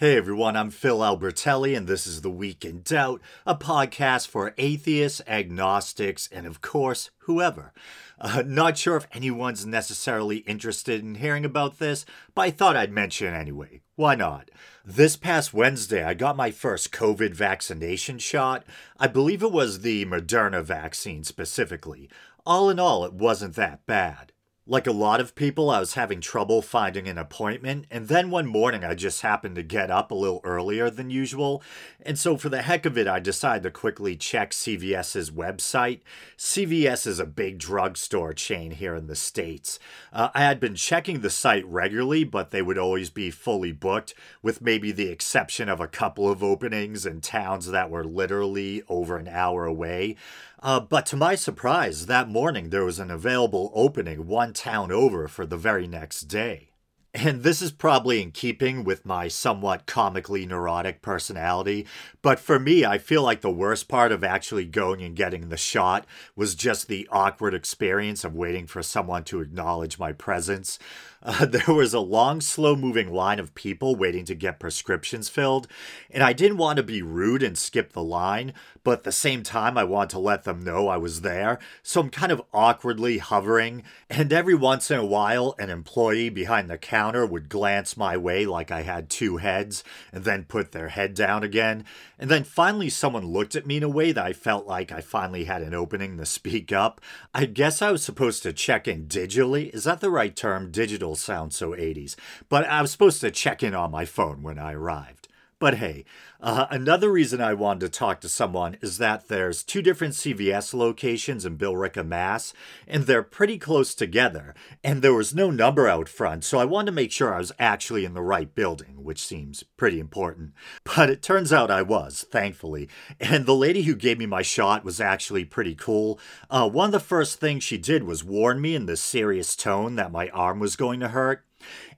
Hey everyone, I'm Phil Albertelli, and this is The Week in Doubt, a podcast for atheists, agnostics, and of course, whoever. Uh, not sure if anyone's necessarily interested in hearing about this, but I thought I'd mention anyway. Why not? This past Wednesday, I got my first COVID vaccination shot. I believe it was the Moderna vaccine specifically. All in all, it wasn't that bad. Like a lot of people, I was having trouble finding an appointment, and then one morning I just happened to get up a little earlier than usual, and so for the heck of it, I decided to quickly check CVS's website. CVS is a big drugstore chain here in the States. Uh, I had been checking the site regularly, but they would always be fully booked, with maybe the exception of a couple of openings in towns that were literally over an hour away. Uh, but to my surprise, that morning there was an available opening one town over for the very next day. And this is probably in keeping with my somewhat comically neurotic personality, but for me, I feel like the worst part of actually going and getting the shot was just the awkward experience of waiting for someone to acknowledge my presence. Uh, there was a long, slow moving line of people waiting to get prescriptions filled, and I didn't want to be rude and skip the line, but at the same time, I want to let them know I was there, so I'm kind of awkwardly hovering, and every once in a while, an employee behind the counter would glance my way like I had two heads, and then put their head down again, and then finally, someone looked at me in a way that I felt like I finally had an opening to speak up. I guess I was supposed to check in digitally. Is that the right term? Digital sounds so 80s. But I was supposed to check in on my phone when I arrived. But hey, uh, another reason I wanted to talk to someone is that there's two different CVS locations in Billerica, Mass, and they're pretty close together. And there was no number out front, so I wanted to make sure I was actually in the right building, which seems pretty important. But it turns out I was, thankfully. And the lady who gave me my shot was actually pretty cool. Uh, one of the first things she did was warn me in this serious tone that my arm was going to hurt.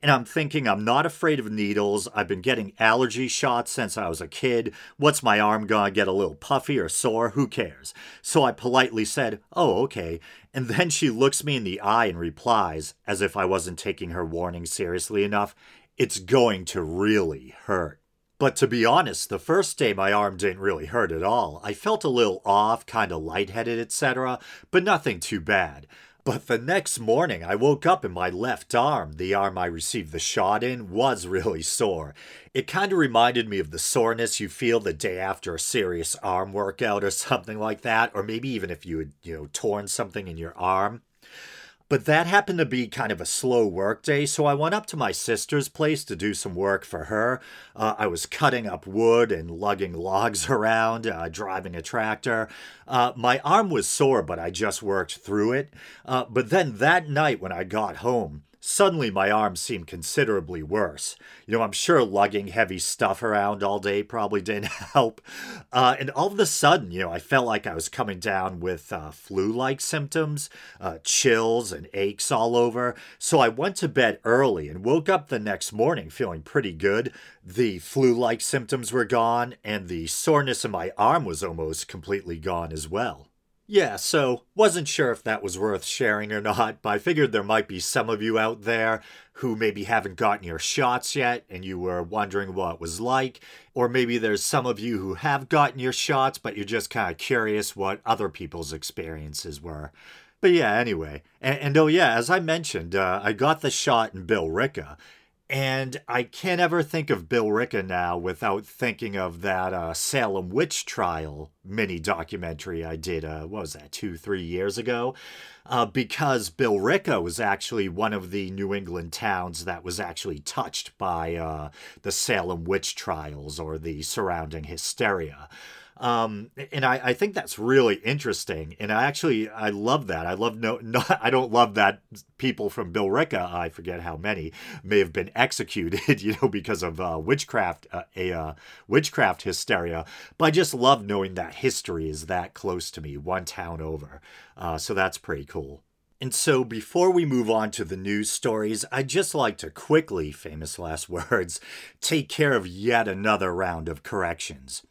And I'm thinking, I'm not afraid of needles. I've been getting allergy shots since I was a kid. What's my arm gonna get a little puffy or sore? Who cares? So I politely said, Oh, okay. And then she looks me in the eye and replies, as if I wasn't taking her warning seriously enough, It's going to really hurt. But to be honest, the first day my arm didn't really hurt at all. I felt a little off, kind of lightheaded, etc., but nothing too bad. But the next morning, I woke up and my left arm, the arm I received the shot in, was really sore. It kind of reminded me of the soreness you feel the day after a serious arm workout or something like that, or maybe even if you had, you know, torn something in your arm. But that happened to be kind of a slow work day, so I went up to my sister's place to do some work for her. Uh, I was cutting up wood and lugging logs around, uh, driving a tractor. Uh, my arm was sore, but I just worked through it. Uh, but then that night when I got home, Suddenly, my arm seemed considerably worse. You know, I'm sure lugging heavy stuff around all day probably didn't help. Uh, and all of a sudden, you know, I felt like I was coming down with uh, flu like symptoms, uh, chills, and aches all over. So I went to bed early and woke up the next morning feeling pretty good. The flu like symptoms were gone, and the soreness in my arm was almost completely gone as well. Yeah, so wasn't sure if that was worth sharing or not, but I figured there might be some of you out there who maybe haven't gotten your shots yet and you were wondering what it was like, or maybe there's some of you who have gotten your shots but you're just kind of curious what other people's experiences were. But yeah, anyway, and, and oh yeah, as I mentioned, uh, I got the shot in Billerica, and I can't ever think of Bill Billerica now without thinking of that uh, Salem witch trial mini documentary I did, uh, what was that, two, three years ago? Uh, because Billerica was actually one of the New England towns that was actually touched by uh, the Salem witch trials or the surrounding hysteria. Um, and I, I think that's really interesting. And I actually, I love that. I love no, no I don't love that people from Billerica, I forget how many, may have been executed, you know, because of uh, witchcraft, uh, a uh, witchcraft hysteria. But I just love knowing that history is that close to me, one town over. Uh, so that's pretty cool. And so, before we move on to the news stories, I'd just like to quickly, famous last words, take care of yet another round of corrections.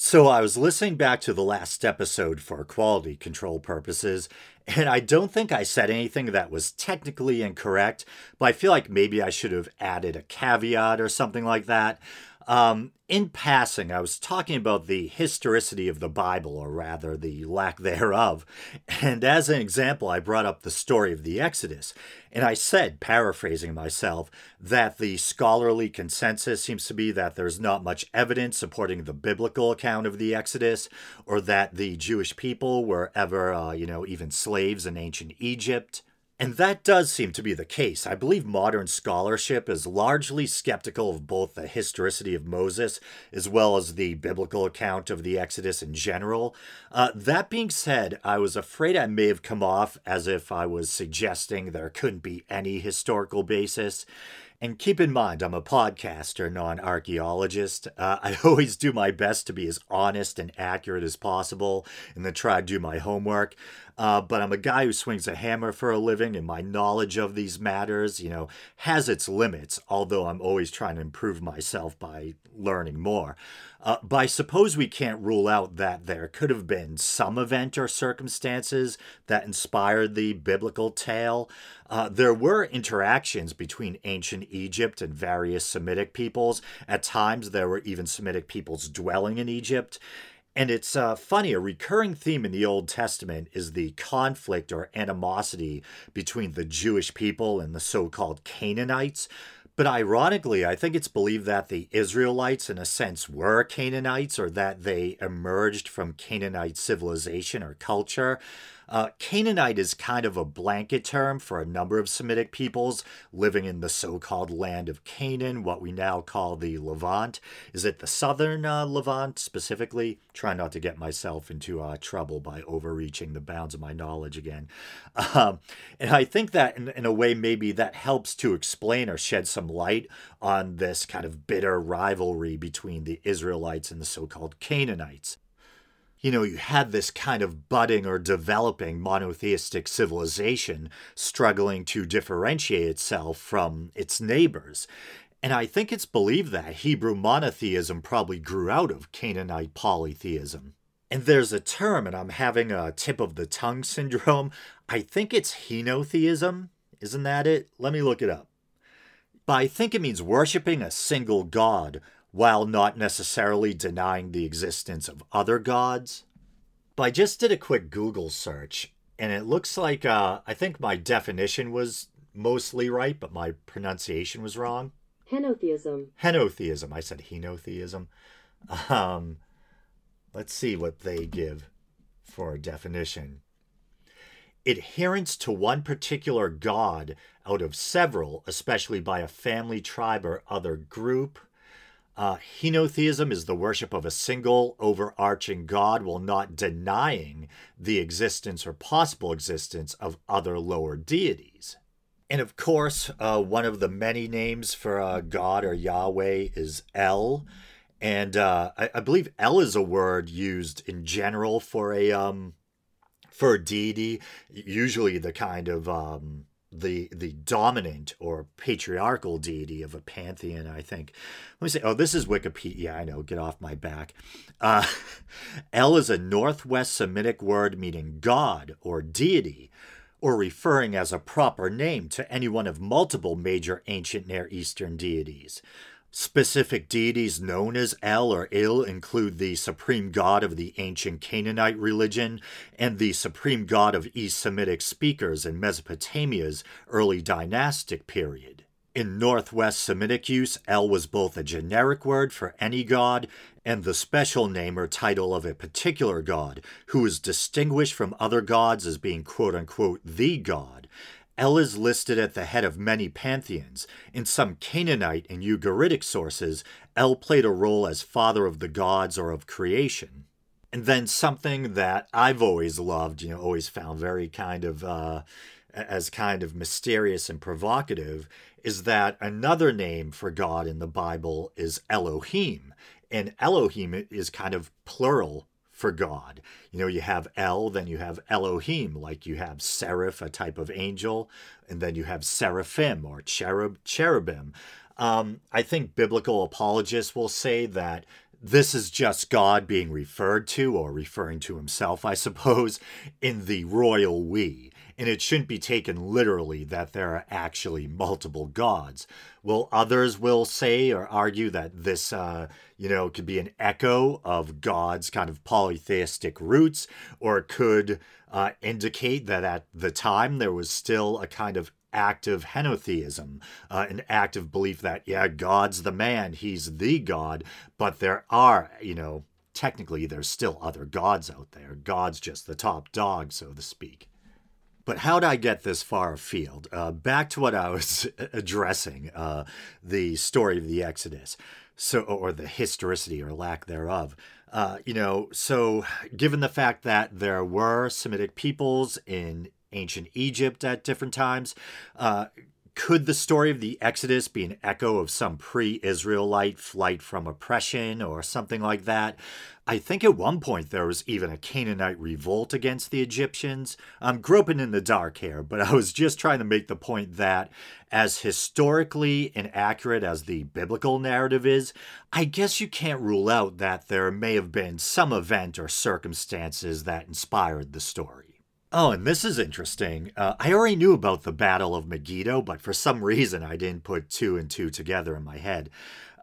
So I was listening back to the last episode for quality control purposes, and I don't think I said anything that was technically incorrect, but I feel like maybe I should have added a caveat or something like that. Um, in passing, I was talking about the historicity of the Bible, or rather, the lack thereof. And as an example, I brought up the story of the Exodus. And I said, paraphrasing myself, that the scholarly consensus seems to be that there's not much evidence supporting the biblical account of the Exodus, or that the Jewish people were ever, uh, you know, even slaves in ancient Egypt. And that does seem to be the case. I believe modern scholarship is largely skeptical of both the historicity of Moses as well as the biblical account of the Exodus in general. Uh, that being said, I was afraid I may have come off as if I was suggesting there couldn't be any historical basis. And keep in mind, I'm a podcaster, not an archaeologist. Uh, I always do my best to be as honest and accurate as possible and then try to do my homework. Uh, but I'm a guy who swings a hammer for a living, and my knowledge of these matters, you know, has its limits, although I'm always trying to improve myself by learning more. Uh, I suppose we can't rule out that there could have been some event or circumstances that inspired the biblical tale. Uh, there were interactions between ancient Egypt and various Semitic peoples. At times, there were even Semitic peoples dwelling in Egypt. And it's uh, funny, a recurring theme in the Old Testament is the conflict or animosity between the Jewish people and the so called Canaanites. But ironically, I think it's believed that the Israelites, in a sense, were Canaanites or that they emerged from Canaanite civilization or culture. Uh, Canaanite is kind of a blanket term for a number of Semitic peoples living in the so called land of Canaan, what we now call the Levant. Is it the southern uh, Levant specifically? Try not to get myself into uh, trouble by overreaching the bounds of my knowledge again. Um, and I think that in, in a way, maybe that helps to explain or shed some light on this kind of bitter rivalry between the Israelites and the so called Canaanites you know, you had this kind of budding or developing monotheistic civilization struggling to differentiate itself from its neighbors. And I think it's believed that Hebrew monotheism probably grew out of Canaanite polytheism. And there's a term, and I'm having a tip of the tongue syndrome. I think it's henotheism. Isn't that it? Let me look it up. But I think it means worshiping a single god while not necessarily denying the existence of other gods. But I just did a quick Google search, and it looks like uh, I think my definition was mostly right, but my pronunciation was wrong. Henotheism. Henotheism. I said henotheism. Um, let's see what they give for a definition. Adherence to one particular god out of several, especially by a family, tribe, or other group uh, henotheism is the worship of a single overarching God while not denying the existence or possible existence of other lower deities. And of course, uh, one of the many names for uh, God or Yahweh is El. And uh, I, I, believe El is a word used in general for a um, for a deity, usually the kind of um, the the dominant or patriarchal deity of a pantheon. I think. Let me say. Oh, this is Wikipedia. I know. Get off my back. Uh, El is a Northwest Semitic word meaning God or deity, or referring as a proper name to any one of multiple major ancient Near Eastern deities. Specific deities known as El or Il include the supreme god of the ancient Canaanite religion and the supreme god of East Semitic speakers in Mesopotamia's early dynastic period. In Northwest Semitic use, El was both a generic word for any god and the special name or title of a particular god, who is distinguished from other gods as being quote unquote the god, El is listed at the head of many pantheons. In some Canaanite and Ugaritic sources, El played a role as father of the gods or of creation. And then something that I've always loved, you know, always found very kind of uh, as kind of mysterious and provocative, is that another name for God in the Bible is Elohim. And Elohim is kind of plural for God. You know, you have El, then you have Elohim, like you have seraph, a type of angel, and then you have seraphim or cherub, cherubim. Um, I think biblical apologists will say that this is just God being referred to or referring to himself, I suppose, in the royal we. And it shouldn't be taken literally that there are actually multiple gods. Well, others will say or argue that this, uh, you know, could be an echo of God's kind of polytheistic roots, or it could uh, indicate that at the time there was still a kind of active henotheism, uh, an active belief that, yeah, God's the man, he's the God, but there are, you know, technically there's still other gods out there. God's just the top dog, so to speak. But how'd I get this far afield? Uh, back to what I was addressing uh, the story of the Exodus, so or the historicity or lack thereof. Uh, you know, so given the fact that there were Semitic peoples in ancient Egypt at different times. Could the story of the Exodus be an echo of some pre Israelite flight from oppression or something like that? I think at one point there was even a Canaanite revolt against the Egyptians. I'm groping in the dark here, but I was just trying to make the point that, as historically inaccurate as the biblical narrative is, I guess you can't rule out that there may have been some event or circumstances that inspired the story. Oh, and this is interesting. Uh, I already knew about the Battle of Megiddo, but for some reason I didn't put two and two together in my head.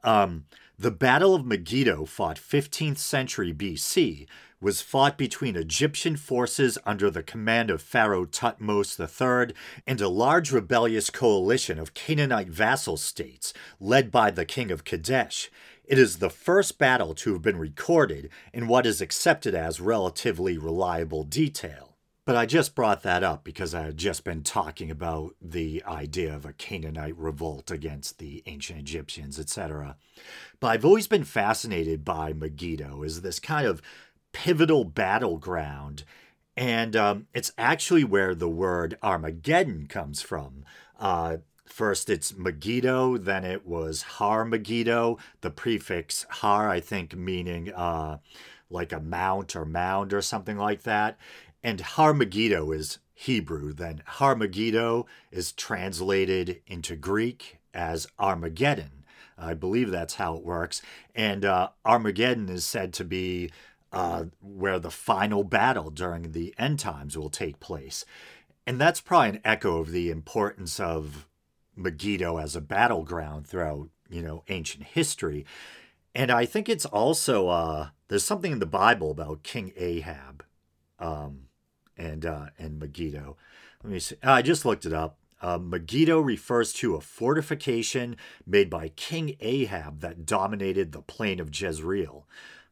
Um, the Battle of Megiddo, fought 15th century BC, was fought between Egyptian forces under the command of Pharaoh Thutmose III and a large rebellious coalition of Canaanite vassal states led by the king of Kadesh. It is the first battle to have been recorded in what is accepted as relatively reliable detail. But I just brought that up because I had just been talking about the idea of a Canaanite revolt against the ancient Egyptians, etc. But I've always been fascinated by Megiddo as this kind of pivotal battleground. And um, it's actually where the word Armageddon comes from. Uh, first it's Megiddo, then it was Har Megiddo, the prefix Har, I think, meaning uh, like a mount or mound or something like that. And Harmagiddo is Hebrew, then Harmagiddo is translated into Greek as Armageddon. I believe that's how it works. And uh, Armageddon is said to be uh, where the final battle during the end times will take place. And that's probably an echo of the importance of Megiddo as a battleground throughout, you know, ancient history. And I think it's also uh, there's something in the Bible about King Ahab. Um, and uh, and Megiddo. Let me see. I just looked it up. Uh, Megiddo refers to a fortification made by King Ahab that dominated the plain of Jezreel.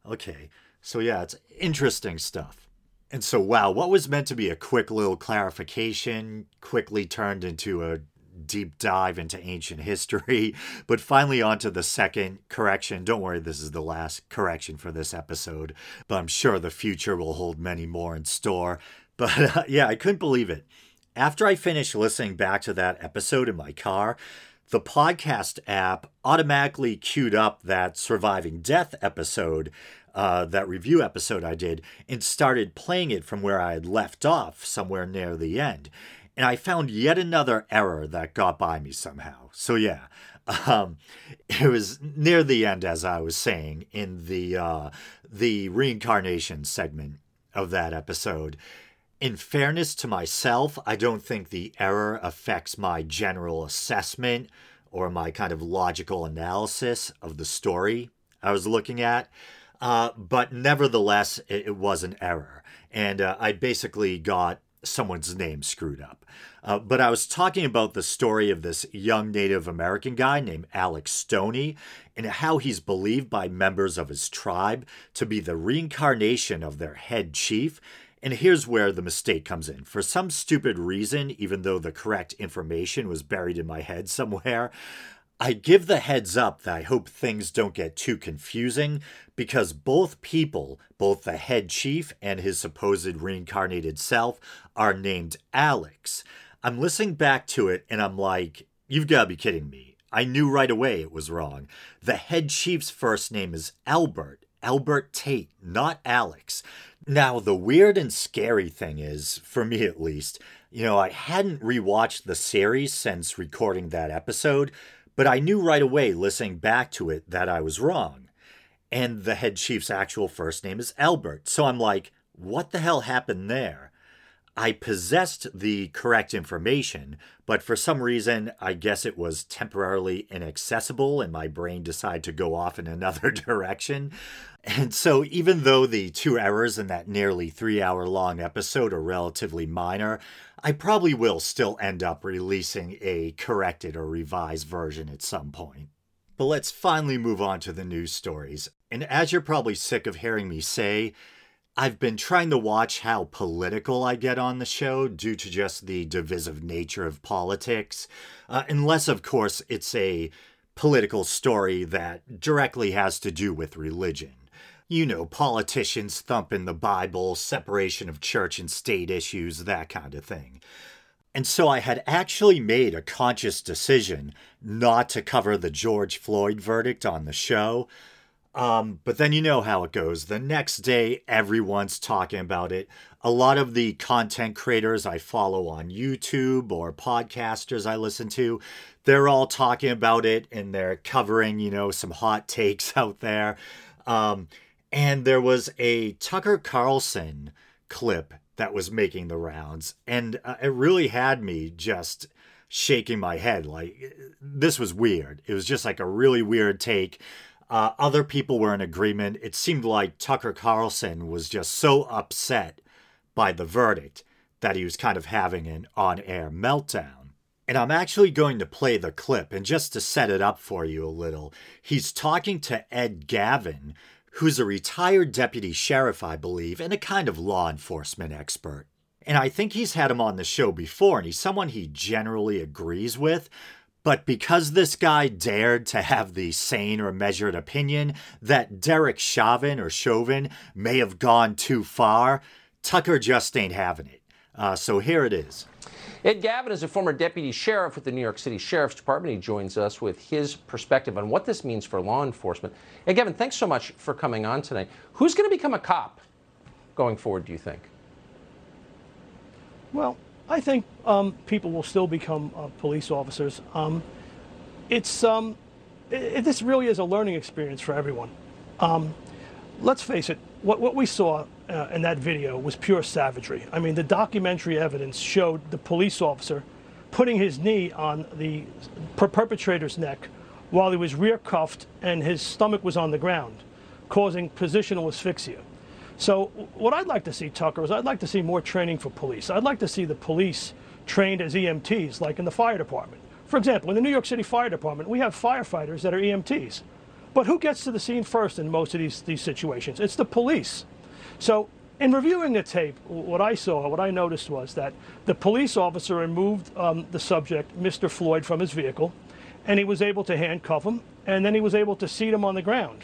Okay, so yeah, it's interesting stuff. And so, wow, what was meant to be a quick little clarification quickly turned into a deep dive into ancient history, but finally onto the second correction. Don't worry, this is the last correction for this episode, but I'm sure the future will hold many more in store. But uh, yeah, I couldn't believe it. After I finished listening back to that episode in my car, the podcast app automatically queued up that surviving death episode, uh, that review episode I did, and started playing it from where I had left off, somewhere near the end. And I found yet another error that got by me somehow. So yeah, um, it was near the end, as I was saying in the uh, the reincarnation segment of that episode in fairness to myself, I don't think the error affects my general assessment or my kind of logical analysis of the story I was looking at. Uh, but nevertheless, it, it, was an error. And uh, I basically got someone's name screwed up. Uh, but I was talking about the story of this young Native American guy named Alex Stoney and how he's believed by members of his tribe to be the reincarnation of their head chief and here's where the mistake comes in. For some stupid reason, even though the correct information was buried in my head somewhere, I give the heads up that I hope things don't get too confusing because both people, both the head chief and his supposed reincarnated self, are named Alex. I'm listening back to it and I'm like, you've got to be kidding me. I knew right away it was wrong. The head chief's first name is Albert, Albert Tate, not Alex. Now, the weird and scary thing is, for me at least, you know, I hadn't rewatched the series since recording that episode, but I knew right away listening back to it that I was wrong. And the head chief's actual first name is Albert. So I'm like, what the hell happened there? I possessed the correct information, but for some reason, I guess it was temporarily inaccessible and my brain decided to go off in another direction. And so, even though the two errors in that nearly three hour long episode are relatively minor, I probably will still end up releasing a corrected or revised version at some point. But let's finally move on to the news stories. And as you're probably sick of hearing me say, I've been trying to watch how political I get on the show due to just the divisive nature of politics, uh, unless, of course, it's a political story that directly has to do with religion. You know, politicians thumping the Bible, separation of church and state issues, that kind of thing. And so I had actually made a conscious decision not to cover the George Floyd verdict on the show um, but then you know how it goes. The next day, everyone's talking about it. A lot of the content creators I follow on YouTube or podcasters I listen to, they're all talking about it and they're covering, you know, some hot takes out there. Um, and there was a Tucker Carlson clip that was making the rounds, and uh, it really had me just shaking my head. Like, this was weird. It was just like a really weird take uh, other people were in agreement. It seemed like Tucker Carlson was just so upset by the verdict that he was kind of having an on air meltdown. And I'm actually going to play the clip, and just to set it up for you a little, he's talking to Ed Gavin, who's a retired deputy sheriff, I believe, and a kind of law enforcement expert. And I think he's had him on the show before, and he's someone he generally agrees with, but because this guy dared to have the sane or measured opinion that Derek Chauvin or Chauvin may have gone too far, Tucker just ain't having it. Uh, so here it is. Ed Gavin is a former deputy sheriff with the New York City Sheriff's Department. He joins us with his perspective on what this means for law enforcement. Ed Gavin, thanks so much for coming on tonight. Who's going to become a cop going forward, do you think? Well, I think um, people will still become uh, police officers. Um, it's um, it, this really is a learning experience for everyone. Um, let's face it, what, what we saw uh, in that video was pure savagery. I mean, the documentary evidence showed the police officer putting his knee on the per- perpetrator's neck while he was rear cuffed and his stomach was on the ground, causing positional asphyxia. So what I'd like to see, Tucker, is I'd like to see more training for police. I'd like to see the police trained as EMTs, like in the fire department. For example, in the New York City Fire Department, we have firefighters that are EMTs. But who gets to the scene first in most of these, these situations? It's the police. So in reviewing the tape, what I saw, what I noticed was that the police officer removed um, the subject, Mr. Floyd, from his vehicle, and he was able to handcuff him, and then he was able to seat him on the ground,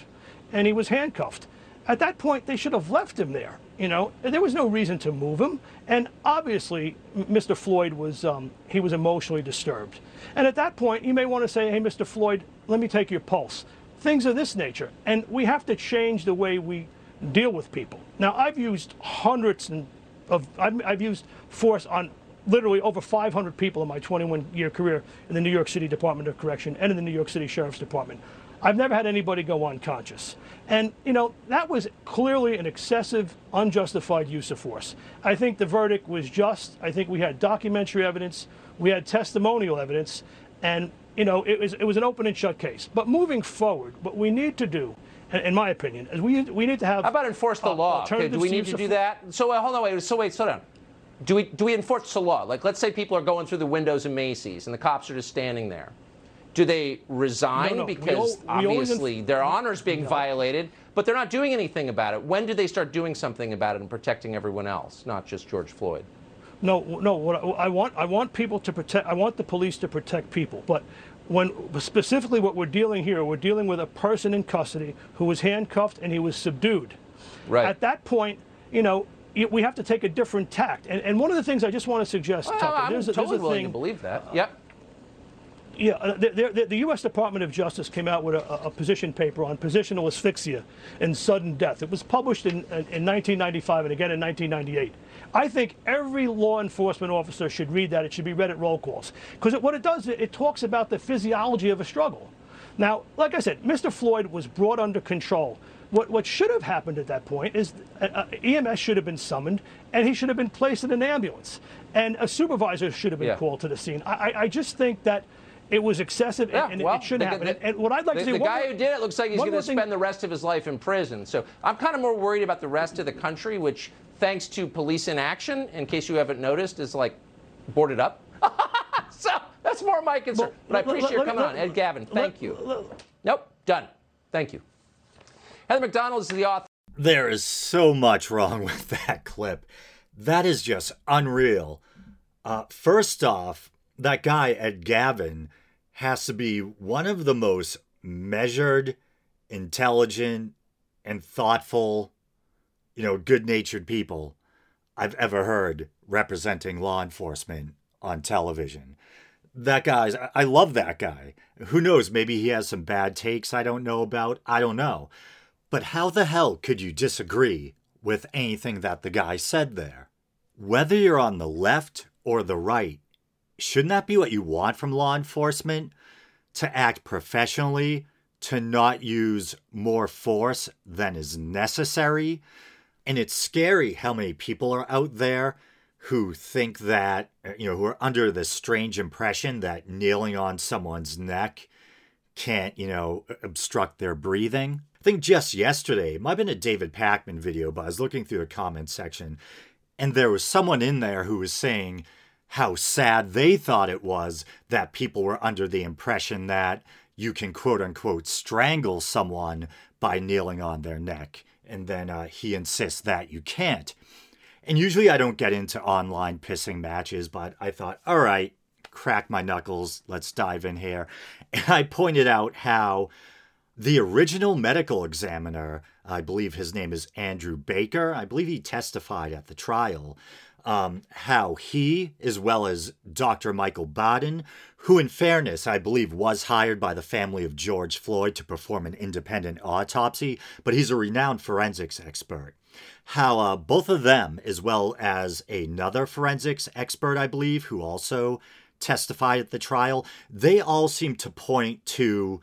and he was handcuffed. At that point, they should have left him there. You know, there was no reason to move him, and obviously, Mr. Floyd was um, he was emotionally disturbed. And at that point, you may want to say, "Hey, Mr. Floyd, let me take your pulse." Things of this nature, and we have to change the way we deal with people. Now, I've used hundreds of I've, I've used force on literally over 500 people in my 21 year career in the New York City Department of Correction and in the New York City Sheriff's Department. I've never had anybody go unconscious. And, you know, that was clearly an excessive, unjustified use of force. I think the verdict was just. I think we had documentary evidence, we had testimonial evidence, and, you know, it was, it was an open and shut case. But moving forward, what we need to do, in my opinion, is we, we need to have. How about enforce the uh, law? Okay, do we need to do that? So, uh, hold on, wait. So, wait, slow down. Do we, do we enforce the law? Like, let's say people are going through the windows of Macy's and the cops are just standing there. Do they resign no, no. because all, obviously their honor is being no. violated, but they're not doing anything about it? When do they start doing something about it and protecting everyone else, not just George Floyd? No, no. What I, I want, I want people to protect. I want the police to protect people, but when specifically what we're dealing here, we're dealing with a person in custody who was handcuffed and he was subdued. Right. At that point, you know, we have to take a different tact. And, and one of the things I just want to suggest, well, Tucker, I'm there's, totally there's a willing thing, to believe that. Uh, yep. Yeah, uh, the, the, the, U.S. Department of Justice came out with a, a, position paper on positional asphyxia and sudden death. It was published in, in 1995 and again in 1998. I think every law enforcement officer should read that. It should be read at roll calls. Because what it does, it, it talks about the physiology of a struggle. Now, like I said, Mr. Floyd was brought under control. What, what should have happened at that point is uh, uh EMS should have been summoned and he should have been placed in an ambulance. And a supervisor should have been yeah. called to the scene. I, I just think that it was excessive yeah, and, well, it shouldn't happen. The, and what I'd like the, to say, the guy who did it looks like he's going to spend the rest of his life in prison. So I'm kind of more worried about the rest of the country, which, thanks to police inaction, in case you haven't noticed, is like boarded up. so that's more my concern. But, but I appreciate you coming on, Ed Gavin. Thank you. Nope, done. Thank you. Heather Mac Donald is the author. There is so much wrong with that clip. That is just unreal. Uh, first off, that guy Ed Gavin has to be one of the most measured, intelligent, and thoughtful, you know, good natured people I've ever heard representing law enforcement on television. That guy's, I love that guy. Who knows? Maybe he has some bad takes I don't know about. I don't know. But how the hell could you disagree with anything that the guy said there? Whether you're on the left or the right, shouldn't that be what you want from law enforcement? To act professionally, to not use more force than is necessary. And it's scary how many people are out there who think that, you know, who are under this strange impression that kneeling on someone's neck can't, you know, obstruct their breathing. I think just yesterday, might have been a David Pakman video, but I was looking through the comment section, and there was someone in there who was saying how sad they thought it was that people were under the impression that you can quote unquote strangle someone by kneeling on their neck. And then uh, he insists that you can't. And usually I don't get into online pissing matches, but I thought, all right, crack my knuckles, let's dive in here. And I pointed out how the original medical examiner, I believe his name is Andrew Baker, I believe he testified at the trial, um, how he, as well as Dr. Michael Baden, who, in fairness, I believe was hired by the family of George Floyd to perform an independent autopsy, but he's a renowned forensics expert. How uh, both of them, as well as another forensics expert, I believe, who also testified at the trial, they all seem to point to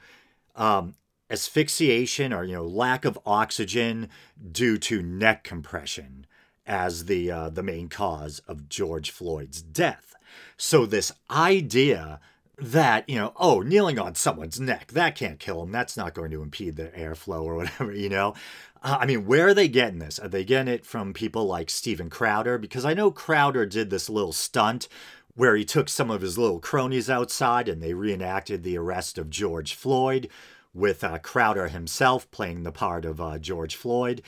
um, asphyxiation or you know lack of oxygen due to neck compression as the uh, the main cause of George Floyd's death. So this idea that you know oh kneeling on someone's neck that can't kill him that's not going to impede the airflow or whatever you know? Uh, i mean where are they getting this? Are they getting it from people like steven crowder? Because i know crowder did this little stunt where he took some of his little cronies outside and they reenacted the arrest of george floyd with uh, crowder himself playing the part of uh, george floyd.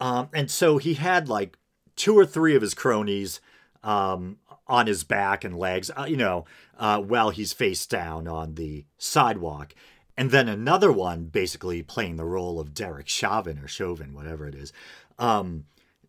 Um, and so he had like two or three of his cronies um, on his back and legs, uh, you know, uh, while he's face down on the sidewalk. And then another one basically playing the role of Derek Chauvin or Chauvin, whatever it is, um,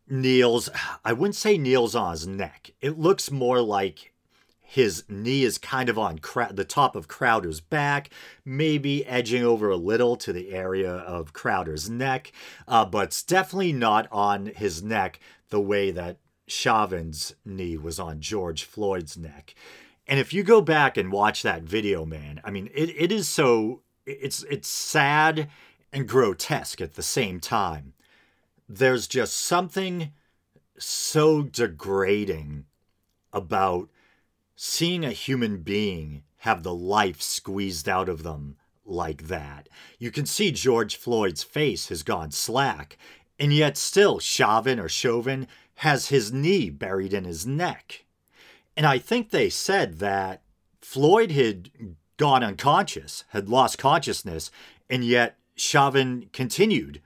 kneels, I wouldn't say kneels on his neck. It looks more like his knee is kind of on the top of Crowder's back, maybe edging over a little to the area of Crowder's neck, uh, but it's definitely not on his neck the way that Chauvin's knee was on George Floyd's neck. And if you go back and watch that video, man, I mean, it, it is so it's it's sad and grotesque at the same time. There's just something so degrading about seeing a human being have the life squeezed out of them like that. You can see George Floyd's face has gone slack, and yet still Chauvin or Chauvin has his knee buried in his neck. And I think they said that Floyd had gone unconscious, had lost consciousness, and yet Chauvin continued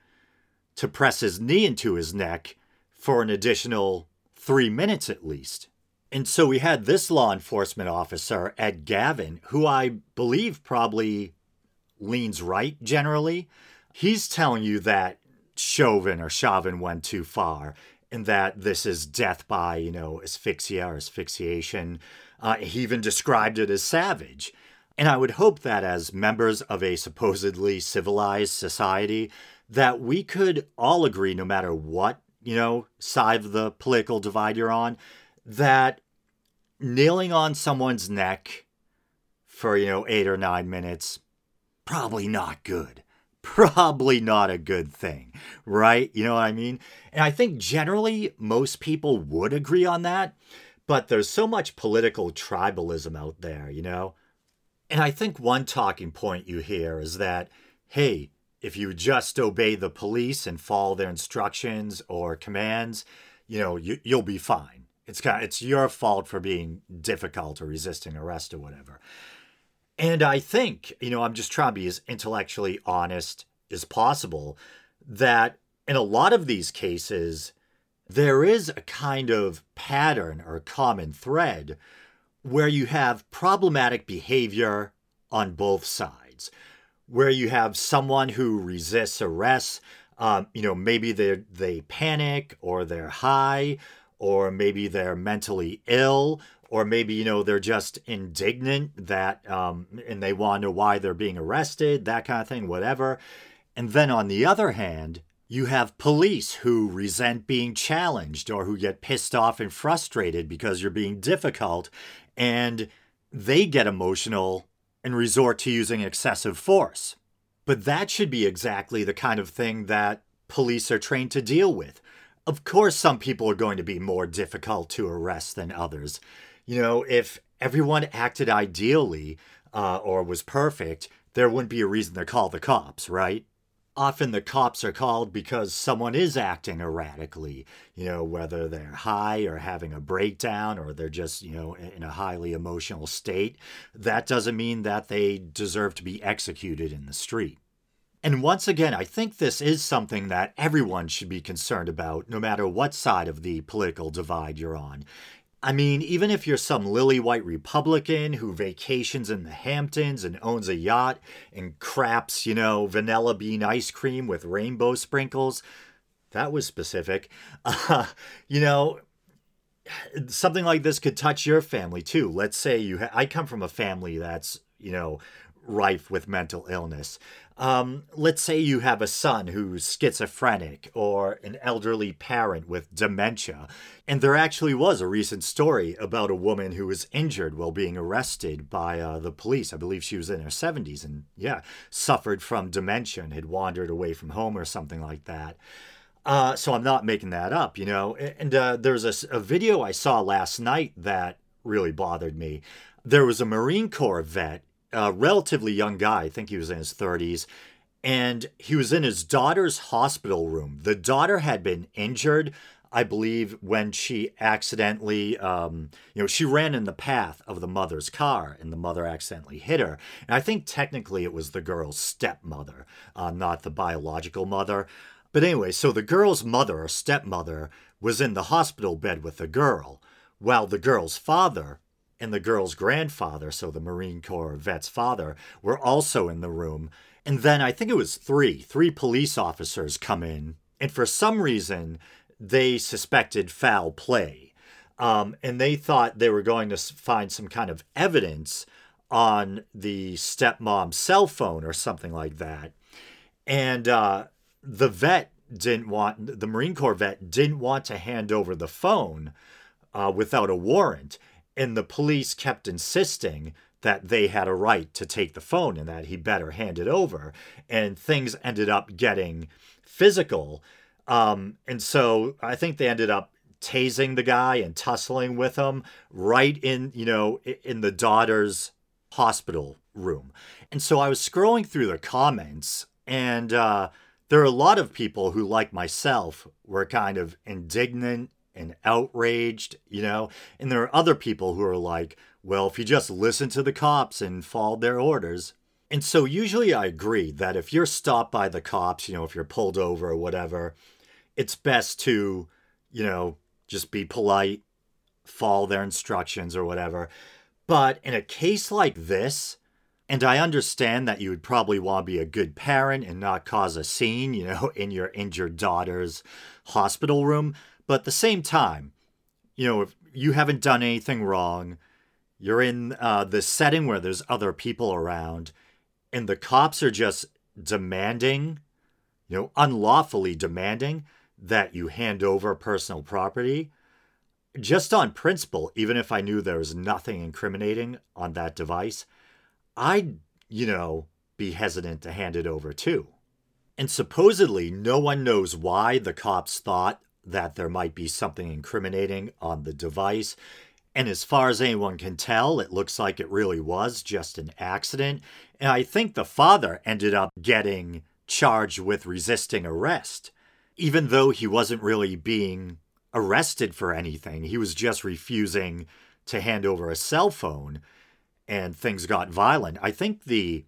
to press his knee into his neck for an additional three minutes at least. And so we had this law enforcement officer, Ed Gavin, who I believe probably leans right generally. He's telling you that Chauvin or Chauvin went too far and that this is death by, you know, asphyxia or asphyxiation. Uh, he even described it as savage. And I would hope that as members of a supposedly civilized society, that we could all agree, no matter what, you know, side of the political divide you're on, that kneeling on someone's neck for, you know, eight or nine minutes probably not good. Probably not a good thing, right? You know what I mean? And I think generally most people would agree on that, but there's so much political tribalism out there, you know? And I think one talking point you hear is that, hey, if you just obey the police and follow their instructions or commands, you know, you, you'll be fine. It's kind of, it's your fault for being difficult or resisting arrest or whatever. And I think, you know, I'm just trying to be as intellectually honest as possible that in a lot of these cases, there is a kind of pattern or common thread where you have problematic behavior on both sides, where you have someone who resists arrest. Um, you know, maybe they they panic or they're high, or maybe they're mentally ill, or maybe you know they're just indignant that um, and they want to know why they're being arrested, that kind of thing, whatever. And then on the other hand, you have police who resent being challenged or who get pissed off and frustrated because you're being difficult, and they get emotional and resort to using excessive force. But that should be exactly the kind of thing that police are trained to deal with. Of course, some people are going to be more difficult to arrest than others. You know, if everyone acted ideally uh, or was perfect, there wouldn't be a reason to call the cops, right? often the cops are called because someone is acting erratically, you know, whether they're high or having a breakdown or they're just, you know, in a highly emotional state. That doesn't mean that they deserve to be executed in the street. And once again, I think this is something that everyone should be concerned about, no matter what side of the political divide you're on. I mean, even if you're some lily white Republican who vacations in the Hamptons and owns a yacht and craps, you know, vanilla bean ice cream with rainbow sprinkles, that was specific. Uh, you know, something like this could touch your family too. Let's say you, ha- I come from a family that's, you know, rife with mental illness. Um, let's say you have a son who's schizophrenic or an elderly parent with dementia. And there actually was a recent story about a woman who was injured while being arrested by uh, the police. I believe she was in her 70s and, yeah, suffered from dementia and had wandered away from home or something like that. Uh, so I'm not making that up, you know. And uh, there's a, a video I saw last night that really bothered me. There was a Marine Corps vet a relatively young guy. I think he was in his 30s. And he was in his daughter's hospital room. The daughter had been injured, I believe, when she accidentally, um, you know, she ran in the path of the mother's car and the mother accidentally hit her. And I think technically it was the girl's stepmother, uh, not the biological mother. But anyway, so the girl's mother or stepmother was in the hospital bed with the girl, while the girl's father and the girl's grandfather, so the Marine Corps vet's father, were also in the room. And then I think it was three, three police officers come in, and for some reason, they suspected foul play. Um, and they thought they were going to find some kind of evidence on the stepmom's cell phone or something like that. And uh, the vet didn't want, the Marine Corps vet didn't want to hand over the phone uh, without a warrant. And the police kept insisting that they had a right to take the phone and that he better hand it over. And things ended up getting physical. Um, and so I think they ended up tasing the guy and tussling with him right in, you know, in the daughter's hospital room. And so I was scrolling through the comments and uh, there are a lot of people who, like myself, were kind of indignant and outraged, you know? And there are other people who are like, well, if you just listen to the cops and follow their orders. And so usually I agree that if you're stopped by the cops, you know, if you're pulled over or whatever, it's best to, you know, just be polite, follow their instructions or whatever. But in a case like this, and I understand that you would probably want to be a good parent and not cause a scene, you know, in your injured daughter's hospital room. But at the same time, you know, if you haven't done anything wrong, you're in uh, this setting where there's other people around, and the cops are just demanding, you know, unlawfully demanding that you hand over personal property. Just on principle, even if I knew there was nothing incriminating on that device, I'd, you know, be hesitant to hand it over too. And supposedly, no one knows why the cops thought that there might be something incriminating on the device. And as far as anyone can tell, it looks like it really was just an accident. And I think the father ended up getting charged with resisting arrest, even though he wasn't really being arrested for anything. He was just refusing to hand over a cell phone, and things got violent. I think the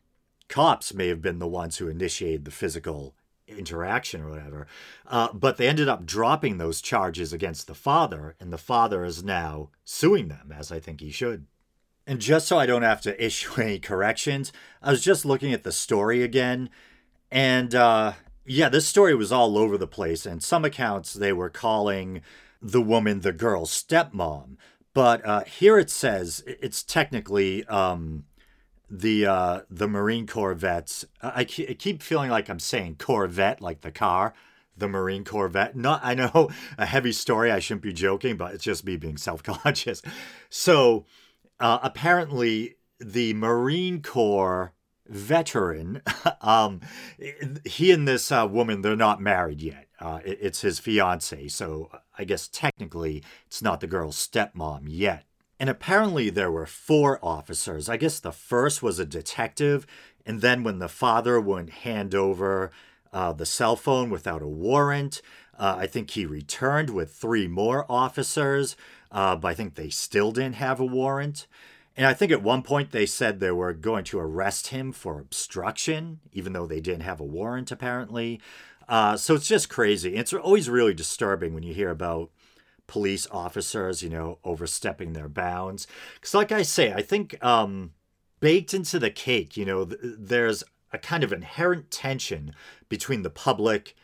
cops may have been the ones who initiated the physical interaction or whatever. Uh, but they ended up dropping those charges against the father, and the father is now suing them, as I think he should. And just so I don't have to issue any corrections, I was just looking at the story again, and uh, yeah, this story was all over the place. And some accounts they were calling the woman the girl's stepmom, but uh, here it says it's technically um, the uh, the Marine Corps vets. I, I keep feeling like I'm saying Corvette, like the car, the Marine Corvette. Not, I know a heavy story. I shouldn't be joking, but it's just me being self conscious. So uh, apparently, the Marine Corps veteran, um, he and this uh, woman, they're not married yet. Uh, it, it's his fiance, so I guess technically it's not the girl's stepmom yet. And apparently there were four officers. I guess the first was a detective, and then when the father wouldn't hand over uh, the cell phone without a warrant, uh, I think he returned with three more officers, uh, but I think they still didn't have a warrant. And I think at one point they said they were going to arrest him for obstruction, even though they didn't have a warrant, apparently. Uh, so it's just crazy. It's always really disturbing when you hear about police officers, you know, overstepping their bounds. Because, like I say, I think um, baked into the cake, you know, th- there's a kind of inherent tension between the public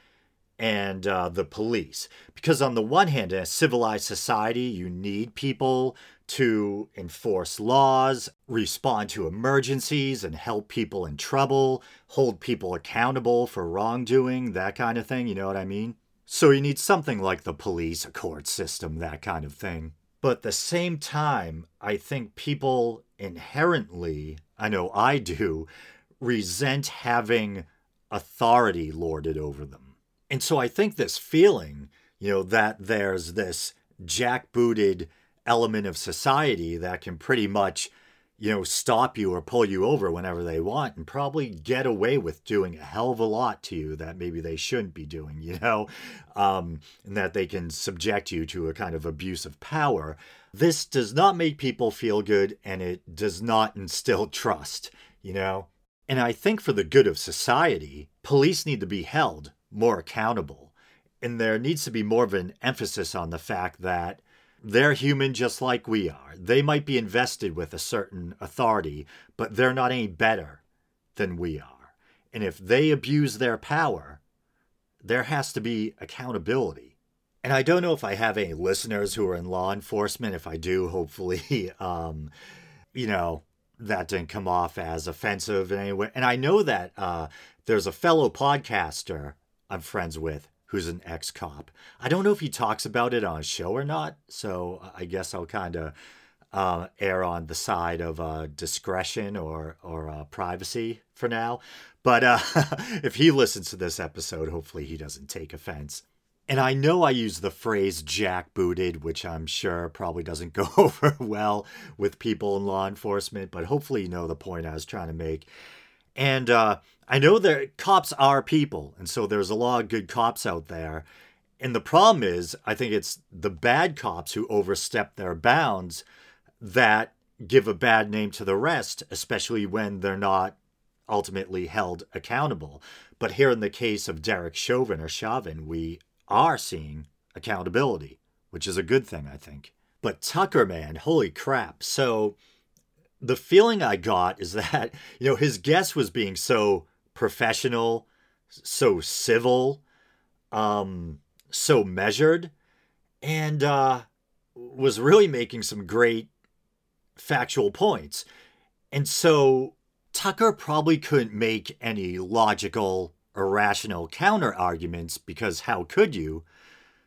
and uh, the police. Because, on the one hand, in a civilized society, you need people to enforce laws, respond to emergencies, and help people in trouble, hold people accountable for wrongdoing, that kind of thing. You know what I mean? So you need something like the police, a court system, that kind of thing. But at the same time, I think people inherently, I know I do, resent having authority lorded over them. And so I think this feeling, you know, that there's this jackbooted element of society that can pretty much you know, stop you or pull you over whenever they want and probably get away with doing a hell of a lot to you that maybe they shouldn't be doing, you know, um, and that they can subject you to a kind of abuse of power. This does not make people feel good and it does not instill trust, you know? And I think for the good of society, police need to be held more accountable. And there needs to be more of an emphasis on the fact that they're human just like we are. They might be invested with a certain authority, but they're not any better than we are. And if they abuse their power, there has to be accountability. And I don't know if I have any listeners who are in law enforcement. If I do, hopefully, um, you know, that didn't come off as offensive in any way. And I know that uh, there's a fellow podcaster I'm friends with who's an ex cop. I don't know if he talks about it on a show or not, so I guess I'll kind of uh, err on the side of uh, discretion or or uh, privacy for now. But uh, if he listens to this episode, hopefully he doesn't take offense. And I know I use the phrase jackbooted, which I'm sure probably doesn't go over well with people in law enforcement, but hopefully you know the point I was trying to make. And uh, I know that cops are people, and so there's a lot of good cops out there. And the problem is, I think it's the bad cops who overstep their bounds that give a bad name to the rest, especially when they're not ultimately held accountable. But here in the case of Derek Chauvin or Chauvin, we are seeing accountability, which is a good thing, I think. But Tucker, man, holy crap. So the feeling I got is that, you know, his guest was being so professional, so civil, um, so measured, and uh, was really making some great factual points. And so Tucker probably couldn't make any logical or rational counter arguments because how could you?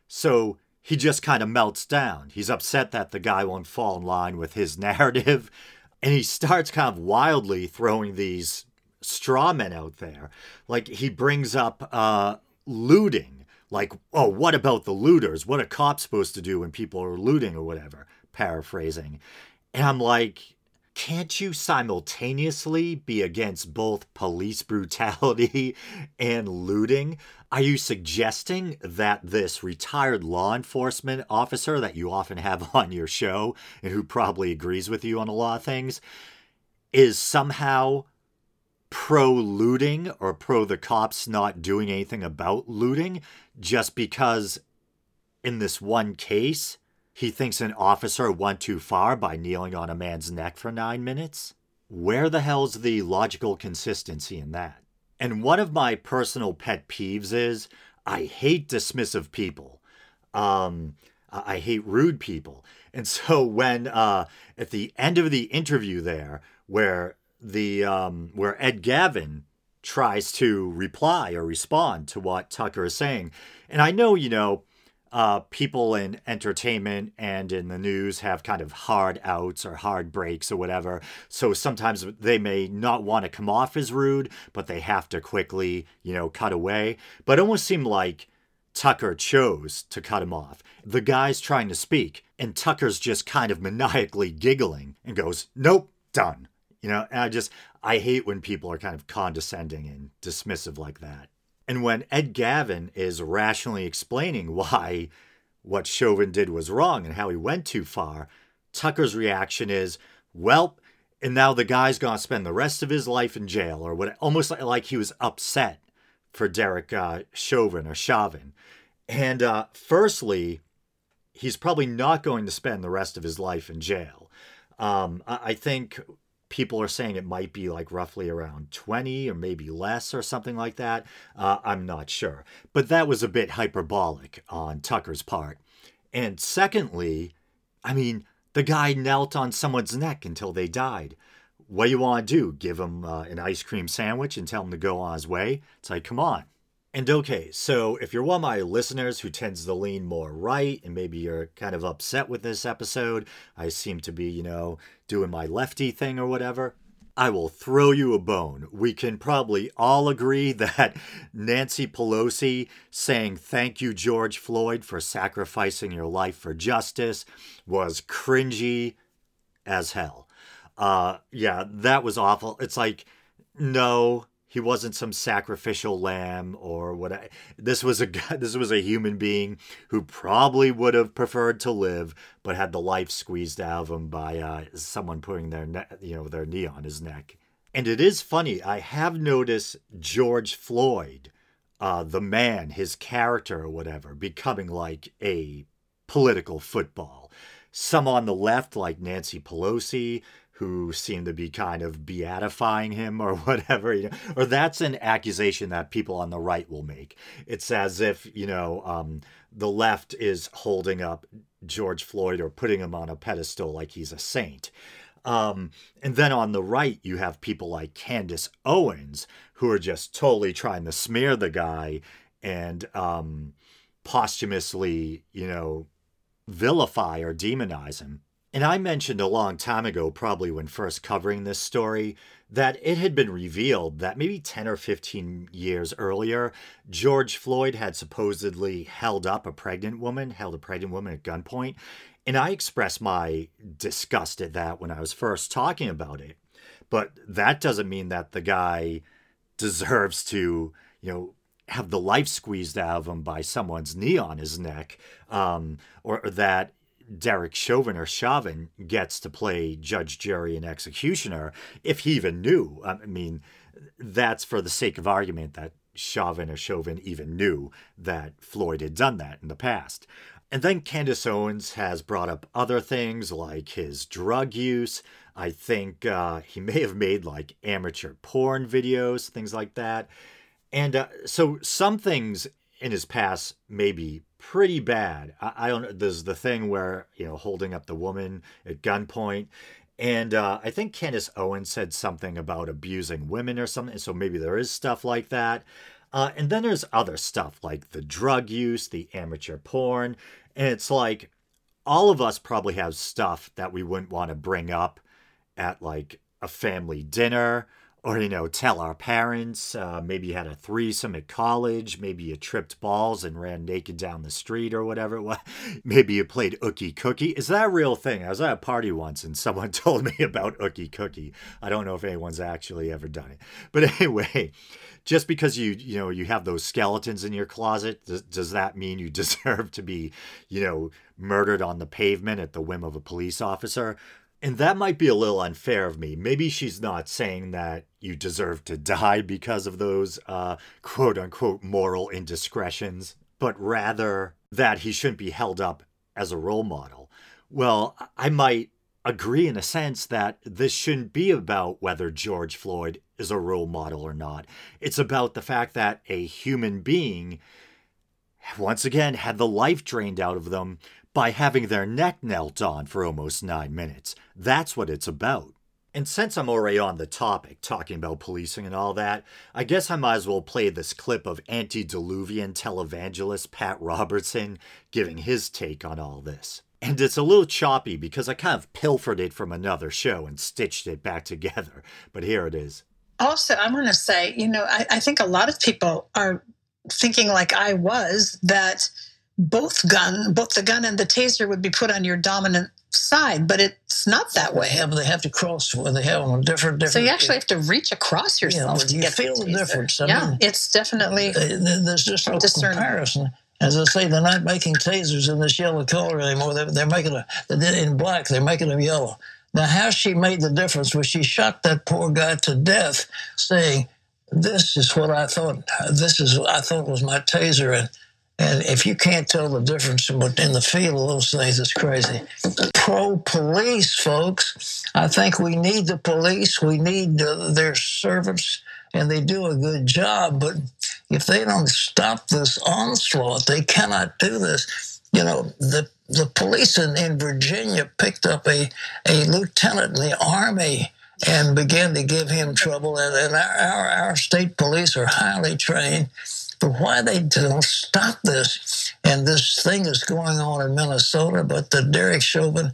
So he just kind of melts down. He's upset that the guy won't fall in line with his narrative and he starts kind of wildly throwing these straw men out there. Like he brings up uh, looting. Like, oh, what about the looters? What are cops supposed to do when people are looting or whatever? Paraphrasing. And I'm like, can't you simultaneously be against both police brutality and looting? Are you suggesting that this retired law enforcement officer that you often have on your show and who probably agrees with you on a lot of things is somehow pro looting or pro the cops not doing anything about looting just because in this one case he thinks an officer went too far by kneeling on a man's neck for nine minutes? Where the hell's the logical consistency in that? And one of my personal pet peeves is I hate dismissive people. Um, I hate rude people. And so when uh, at the end of the interview there, where the um, where Ed Gavin tries to reply or respond to what Tucker is saying, and I know you know uh, people in entertainment and in the news have kind of hard outs or hard breaks or whatever. So sometimes they may not want to come off as rude, but they have to quickly, you know, cut away. But it almost seemed like Tucker chose to cut him off. The guy's trying to speak, and Tucker's just kind of maniacally giggling and goes, Nope, done. You know, and I just, I hate when people are kind of condescending and dismissive like that. And when Ed Gavin is rationally explaining why what Chauvin did was wrong and how he went too far, Tucker's reaction is, well, and now the guy's going to spend the rest of his life in jail, or what, almost like, like he was upset for Derek uh, Chauvin or Chauvin. And uh, firstly, he's probably not going to spend the rest of his life in jail. Um, I, I think people are saying it might be like roughly around 20 or maybe less or something like that. Uh, I'm not sure. But that was a bit hyperbolic on Tucker's part. And secondly, I mean, the guy knelt on someone's neck until they died. What do you want to do? Give him uh, an ice cream sandwich and tell him to go on his way? It's like, come on. And okay, so if you're one of my listeners who tends to lean more right and maybe you're kind of upset with this episode, I seem to be, you know, doing my lefty thing or whatever, I will throw you a bone. We can probably all agree that Nancy Pelosi saying thank you, George Floyd, for sacrificing your life for justice was cringy as hell. Uh, yeah, that was awful. It's like, no, he wasn't some sacrificial lamb or what I, this was a this was a human being who probably would have preferred to live but had the life squeezed out of him by uh, someone putting their ne- you know their knee on his neck. And it is funny i have noticed george floyd uh, the man his character or whatever becoming like a political football. Some on the left like nancy pelosi who seem to be kind of beatifying him or whatever, you know, or that's an accusation that people on the right will make. It's as if, you know, um, the left is holding up George Floyd or putting him on a pedestal like he's a saint. Um, and then on the right, you have people like Candace Owens who are just totally trying to smear the guy and um, posthumously, you know, vilify or demonize him. And I mentioned a long time ago, probably when first covering this story, that it had been revealed that maybe 10 or 15 years earlier, George Floyd had supposedly held up a pregnant woman, held a pregnant woman at gunpoint. And I expressed my disgust at that when I was first talking about it. But that doesn't mean that the guy deserves to, you know, have the life squeezed out of him by someone's knee on his neck, um, or, or that Derek Chauvin or Chauvin gets to play judge, jury, and executioner, if he even knew. I mean, that's for the sake of argument that Chauvin or Chauvin even knew that Floyd had done that in the past. And then Candace Owens has brought up other things like his drug use. I think uh, he may have made like amateur porn videos, things like that. And uh, so some things in his past may be pretty bad. I, I, don't. Know. There's the thing where you know holding up the woman at gunpoint, and uh, I think Candace Owens said something about abusing women or something. So maybe there is stuff like that. Uh, and then there's other stuff like the drug use, the amateur porn, and it's like all of us probably have stuff that we wouldn't want to bring up at like a family dinner or you know tell our parents uh, maybe you had a threesome at college maybe you tripped balls and ran naked down the street or whatever it was maybe you played ookie cookie. Is that a real thing? I was at a party once and someone told me about ookie cookie. I don't know if anyone's actually ever done it. But anyway just because you you know you have those skeletons in your closet does, does that mean you deserve to be you know murdered on the pavement at the whim of a police officer and that might be a little unfair of me. Maybe she's not saying that you deserve to die because of those uh, quote unquote moral indiscretions, but rather that he shouldn't be held up as a role model. Well, I might agree in a sense that this shouldn't be about whether George Floyd is a role model or not. It's about the fact that a human being, once again, had the life drained out of them by having their neck knelt on for almost nine minutes. That's what it's about. And since I'm already on the topic, talking about policing and all that, I guess I might as well play this clip of antediluvian televangelist Pat Robertson giving his take on all this. And it's a little choppy because I kind of pilfered it from another show and stitched it back together, but here it is. Also, I want to say, you know, I, I think a lot of people are thinking, like I was, that both gun, both the gun and the taser would be put on your dominant side, but it's not that way. Yeah, but they have to cross where they have them different, different. So you actually have to reach across yourself yeah, to you get feel the, the difference. I yeah, mean, it's definitely. Uh, there's just no comparison. As I say, they're not making tasers in this yellow color anymore. They're, they're making them in black. They're making them yellow. Now, how she made the difference was she shot that poor guy to death, saying, "This is what I thought. This is what I thought was my taser." And and if you can't tell the difference in the feel of those things, it's crazy. Pro police, folks. I think we need the police. We need their servants, and they do a good job. But if they don't stop this onslaught, they cannot do this. You know, the the police in, in Virginia picked up a, a lieutenant in the army and began to give him trouble. And, and our, our, our state police are highly trained but why they don't stop this? And this thing is going on in Minnesota, but the Derek Chauvin,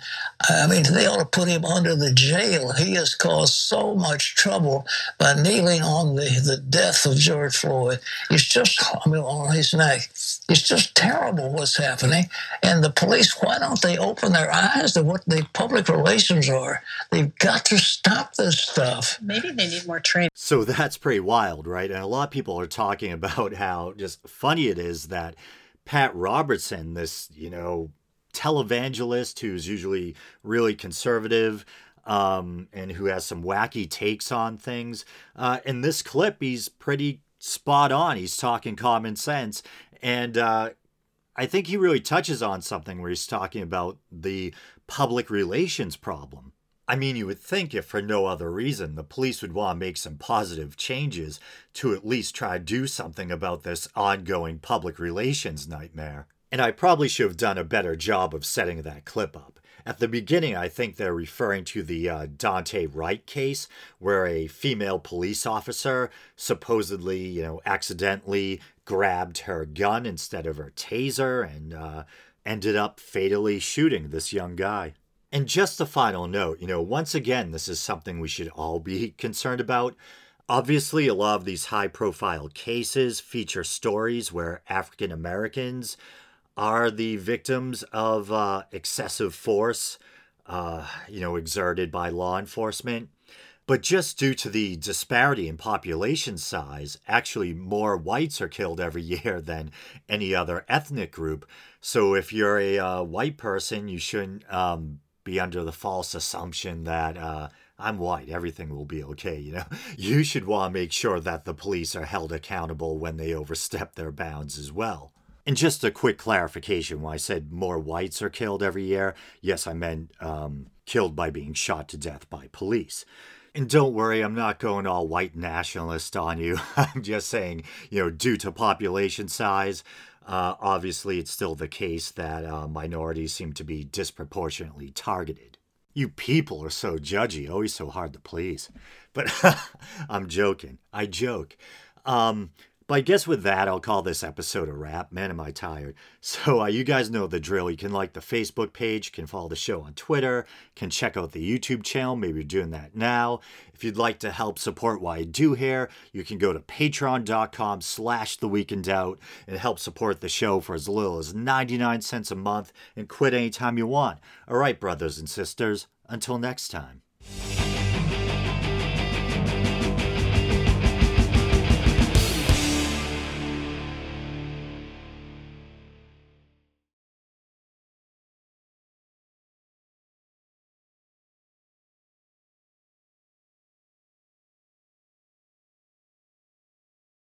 I mean, they ought to put him under the jail. He has caused so much trouble by kneeling on the, the death of George Floyd. It's just, I mean, on his neck. It's just terrible what's happening. And the police, why don't they open their eyes to what the public relations are? They've got to stop this stuff. Maybe they need more training. So that's pretty wild, right? And a lot of people are talking about how just funny it is that Pat Robertson, this, you know, televangelist who's usually really conservative um, and who has some wacky takes on things. Uh, in this clip, he's pretty spot on. He's talking common sense. And uh, I think he really touches on something where he's talking about the public relations problem. I mean, you would think if for no other reason, the police would want to make some positive changes to at least try to do something about this ongoing public relations nightmare. And I probably should have done a better job of setting that clip up. At the beginning, I think they're referring to the uh, Daunte Wright case, where a female police officer supposedly, you know, accidentally grabbed her gun instead of her taser and uh, ended up fatally shooting this young guy. And just a final note, you know, once again, this is something we should all be concerned about. Obviously, a lot of these high profile cases feature stories where African Americans are the victims of uh, excessive force, uh, you know, exerted by law enforcement. But just due to the disparity in population size, actually more whites are killed every year than any other ethnic group. So if you're a uh, white person, you shouldn't um, be under the false assumption that uh, I'm white, everything will be okay. You know, you should want to make sure that the police are held accountable when they overstep their bounds as well. And just a quick clarification when I said more whites are killed every year, yes, I meant um, killed by being shot to death by police. And don't worry, I'm not going all white nationalist on you. I'm just saying, you know, due to population size, uh, obviously, it's still the case that uh, minorities seem to be disproportionately targeted. You people are so judgy, always so hard to please. But I'm joking. I joke. Um, I guess with that, I'll call this episode a wrap. Man, am I tired. So uh, you guys know the drill. You can like the Facebook page, can follow the show on Twitter, can check out the YouTube channel. Maybe you're doing that now. If you'd like to help support what I do here, you can go to patreon.com slash the week in doubt and help support the show for as little as 99 cents a month and quit anytime you want. All right, brothers and sisters, until next time.